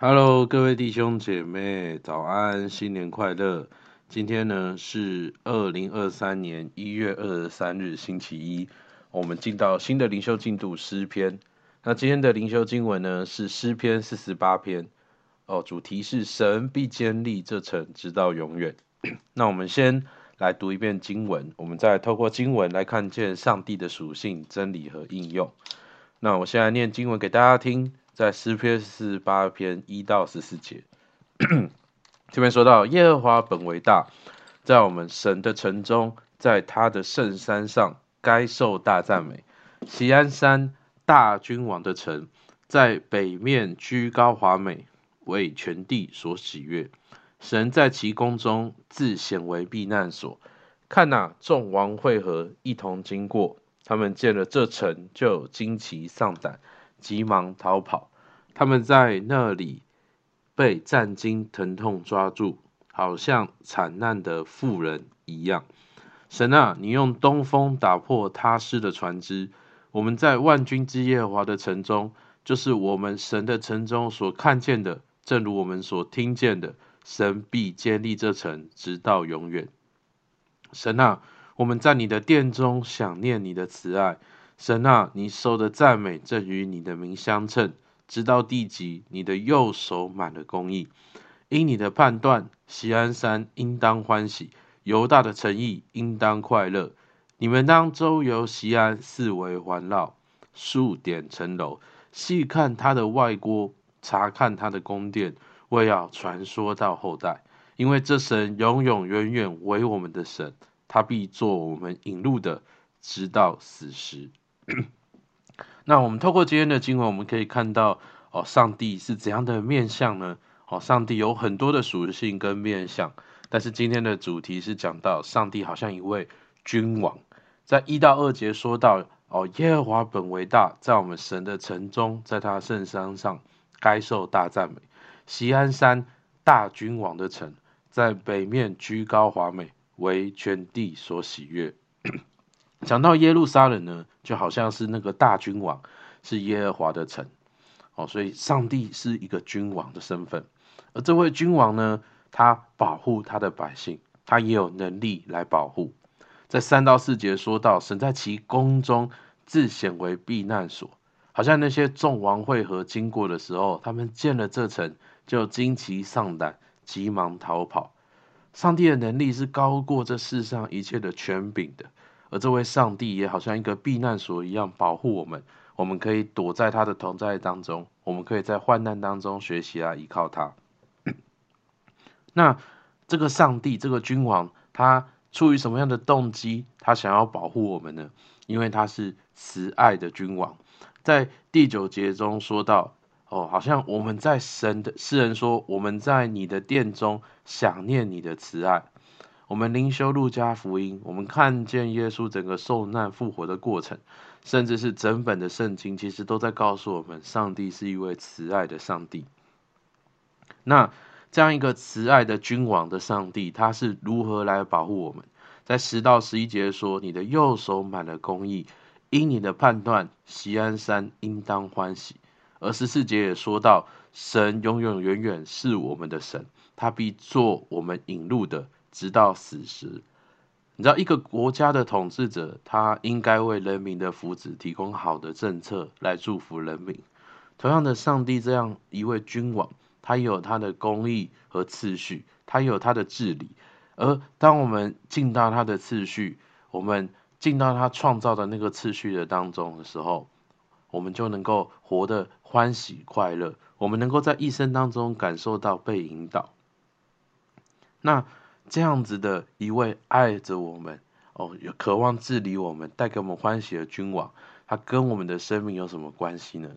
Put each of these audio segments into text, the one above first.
Hello，各位弟兄姐妹，早安，新年快乐！今天呢是二零二三年一月二十三日，星期一，我们进到新的灵修进度诗篇。那今天的灵修经文呢是诗篇四十八篇，哦，主题是神必坚立这城，直到永远。那我们先来读一遍经文，我们再透过经文来看见上帝的属性、真理和应用。那我现在念经文给大家听。在诗篇四十八篇一到十四节，这边说到耶和华本为大，在我们神的城中，在他的圣山上，该受大赞美。锡安山大君王的城，在北面居高华美，为全地所喜悦。神在其宫中自显为避难所。看哪，众王会合，一同经过。他们见了这城，就惊奇丧胆。急忙逃跑，他们在那里被战惊疼痛抓住，好像惨难的妇人一样。神啊，你用东风打破他失的船只。我们在万军之耶和华的城中，就是我们神的城中所看见的，正如我们所听见的，神必建立这城，直到永远。神啊，我们在你的殿中想念你的慈爱。神啊，你受的赞美正与你的名相称，直到地极，你的右手满了公义。因你的判断，锡安山应当欢喜，犹大的诚意应当快乐。你们当周游锡安，四围环绕，数点城楼，细看他的外郭，查看他的宫殿，为要传说到后代。因为这神永永远远为我们的神，他必做我们引路的，直到死时。那我们透过今天的经文，我们可以看到哦，上帝是怎样的面相呢？哦，上帝有很多的属性跟面相，但是今天的主题是讲到上帝好像一位君王，在一到二节说到哦，耶和华本为大，在我们神的城中，在他圣山上该受大赞美。锡安山大君王的城，在北面居高华美，为全地所喜悦。讲到耶路撒冷呢，就好像是那个大君王，是耶和华的城，哦，所以上帝是一个君王的身份，而这位君王呢，他保护他的百姓，他也有能力来保护。在三到四节说到，神在其宫中自显为避难所，好像那些众王会合经过的时候，他们见了这城，就惊奇丧胆，急忙逃跑。上帝的能力是高过这世上一切的权柄的。而这位上帝也好像一个避难所一样保护我们，我们可以躲在他的同在当中，我们可以在患难当中学习来依靠他。那这个上帝，这个君王，他出于什么样的动机，他想要保护我们呢？因为他是慈爱的君王，在第九节中说到，哦，好像我们在神的诗人说，我们在你的殿中想念你的慈爱。我们灵修路加福音，我们看见耶稣整个受难复活的过程，甚至是整本的圣经，其实都在告诉我们，上帝是一位慈爱的上帝。那这样一个慈爱的君王的上帝，他是如何来保护我们？在十到十一节说：“你的右手满了公义，因你的判断，锡安山应当欢喜。”而十四节也说到：“神永永远远是我们的神，他必做我们引路的。”直到死时，你知道，一个国家的统治者，他应该为人民的福祉提供好的政策来祝福人民。同样的，上帝这样一位君王，他有他的公义和次序，他有他的治理。而当我们进到他的次序，我们进到他创造的那个次序的当中的时候，我们就能够活得欢喜快乐。我们能够在一生当中感受到被引导。那。这样子的一位爱着我们哦，有渴望治理我们、带给我们欢喜的君王，他跟我们的生命有什么关系呢？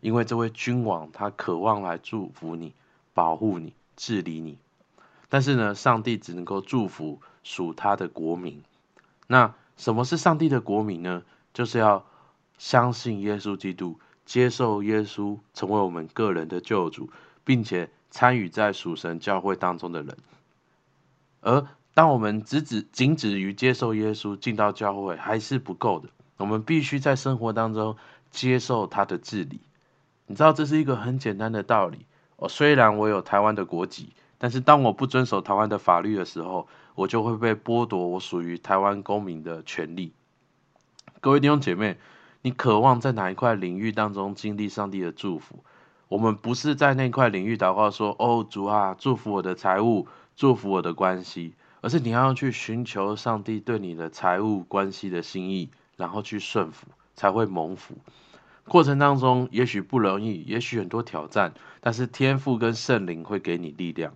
因为这位君王他渴望来祝福你、保护你、治理你，但是呢，上帝只能够祝福属他的国民。那什么是上帝的国民呢？就是要相信耶稣基督，接受耶稣成为我们个人的救主，并且参与在属神教会当中的人。而当我们只止仅止于接受耶稣进到教会还是不够的，我们必须在生活当中接受他的治理。你知道这是一个很简单的道理，哦，虽然我有台湾的国籍，但是当我不遵守台湾的法律的时候，我就会被剥夺我属于台湾公民的权利。各位弟兄姐妹，你渴望在哪一块领域当中经历上帝的祝福？我们不是在那块领域祷告说：“哦，主啊，祝福我的财务，祝福我的关系。”而是你要去寻求上帝对你的财务关系的心意，然后去顺服，才会蒙福。过程当中也许不容易，也许很多挑战，但是天赋跟圣灵会给你力量。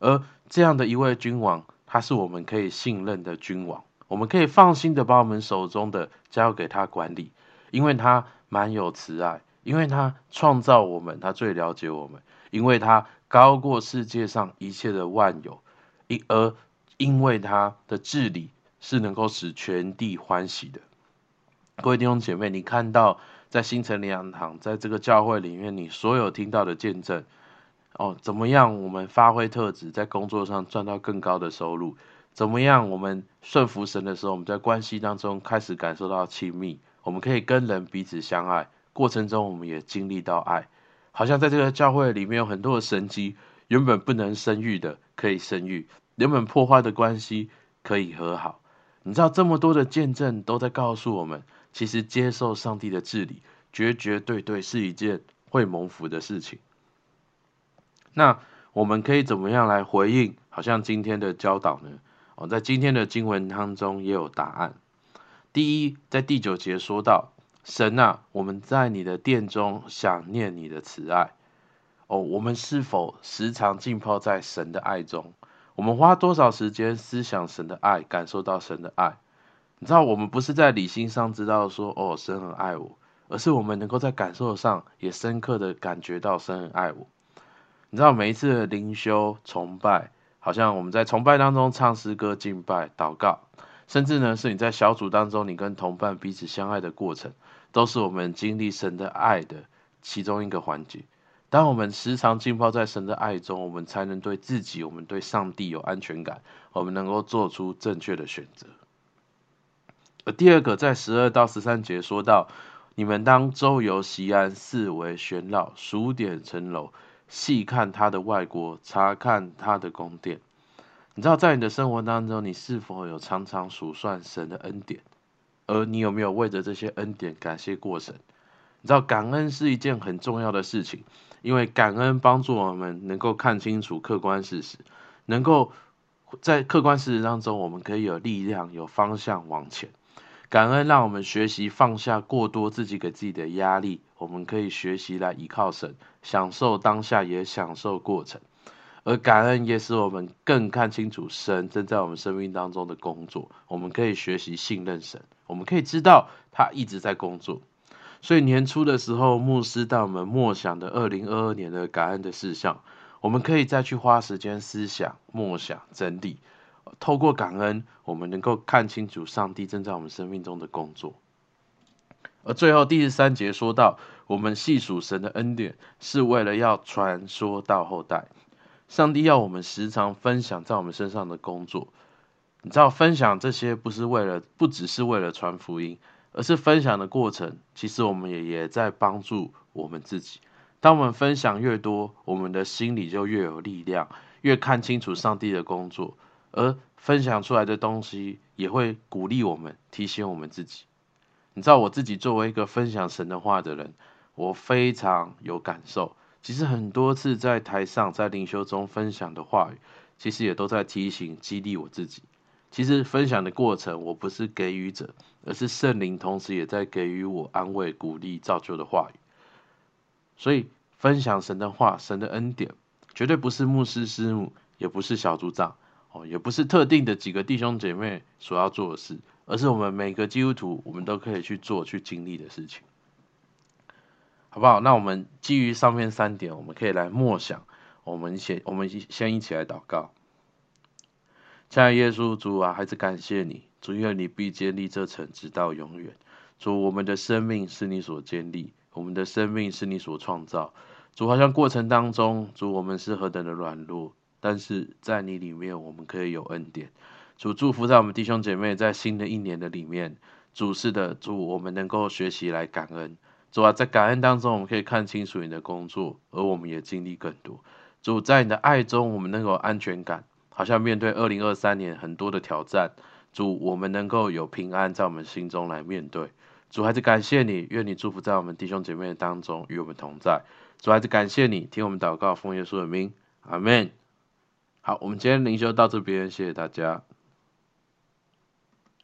而这样的一位君王，他是我们可以信任的君王，我们可以放心的把我们手中的交给他管理，因为他满有慈爱，因为他创造我们，他最了解我们，因为他高过世界上一切的万有。因而，因为他的治理是能够使全地欢喜的。各位弟兄姐妹，你看到在新城灵堂，在这个教会里面，你所有听到的见证，哦，怎么样？我们发挥特质，在工作上赚到更高的收入？怎么样？我们顺服神的时候，我们在关系当中开始感受到亲密，我们可以跟人彼此相爱。过程中，我们也经历到爱，好像在这个教会里面有很多的神迹。原本不能生育的可以生育，原本破坏的关系可以和好。你知道这么多的见证都在告诉我们，其实接受上帝的治理，绝绝对对是一件会蒙福的事情。那我们可以怎么样来回应？好像今天的教导呢？哦，在今天的经文当中也有答案。第一，在第九节说到：“神啊，我们在你的殿中想念你的慈爱。”哦，我们是否时常浸泡在神的爱中？我们花多少时间思想神的爱，感受到神的爱？你知道，我们不是在理性上知道说，哦，神很爱我，而是我们能够在感受上也深刻的感觉到神很爱我。你知道，每一次的灵修崇拜，好像我们在崇拜当中唱诗歌、敬拜、祷告，甚至呢，是你在小组当中，你跟同伴彼此相爱的过程，都是我们经历神的爱的其中一个环节。当我们时常浸泡在神的爱中，我们才能对自己、我们对上帝有安全感，我们能够做出正确的选择。而第二个，在十二到十三节说到：你们当周游西安，四围旋绕，数点城楼，细看他的外国，查看他的宫殿。你知道，在你的生活当中，你是否有常常数算神的恩典？而你有没有为着这些恩典感谢过神？你知道，感恩是一件很重要的事情。因为感恩帮助我们能够看清楚客观事实，能够在客观事实当中，我们可以有力量、有方向往前。感恩让我们学习放下过多自己给自己的压力，我们可以学习来依靠神，享受当下，也享受过程。而感恩也使我们更看清楚神正在我们生命当中的工作，我们可以学习信任神，我们可以知道他一直在工作。所以年初的时候，牧师带我们默想的二零二二年的感恩的事项，我们可以再去花时间思想、默想、整理。透过感恩，我们能够看清楚上帝正在我们生命中的工作。而最后第十三节说到，我们细数神的恩典，是为了要传说到后代。上帝要我们时常分享在我们身上的工作。你知道，分享这些不是为了，不只是为了传福音。而是分享的过程，其实我们也也在帮助我们自己。当我们分享越多，我们的心里就越有力量，越看清楚上帝的工作，而分享出来的东西也会鼓励我们，提醒我们自己。你知道，我自己作为一个分享神的话的人，我非常有感受。其实很多次在台上，在灵修中分享的话语，其实也都在提醒、激励我自己。其实分享的过程，我不是给予者，而是圣灵，同时也在给予我安慰、鼓励、造就的话语。所以分享神的话、神的恩典，绝对不是牧师师母，也不是小组长，哦，也不是特定的几个弟兄姐妹所要做的事，而是我们每个基督徒，我们都可以去做、去经历的事情，好不好？那我们基于上面三点，我们可以来默想，我们先，我们先一起来祷告。亲爱的耶稣主啊，还是感谢你，主，愿你必建立这城直到永远。主，我们的生命是你所建立，我们的生命是你所创造。主，好像过程当中，主，我们是何等的软弱，但是在你里面，我们可以有恩典。主，祝福在我们弟兄姐妹在新的一年的里面，主是的，主，我们能够学习来感恩。主啊，在感恩当中，我们可以看清楚你的工作，而我们也经历更多。主，在你的爱中，我们能够安全感，好像面对二零二三年很多的挑战，主，我们能够有平安在我们心中来面对。主，还是感谢你，愿你祝福在我们弟兄姐妹当中与我们同在。主，还是感谢你，听我们祷告，奉耶稣的名，阿门。好，我们今天灵修到这边，谢谢大家。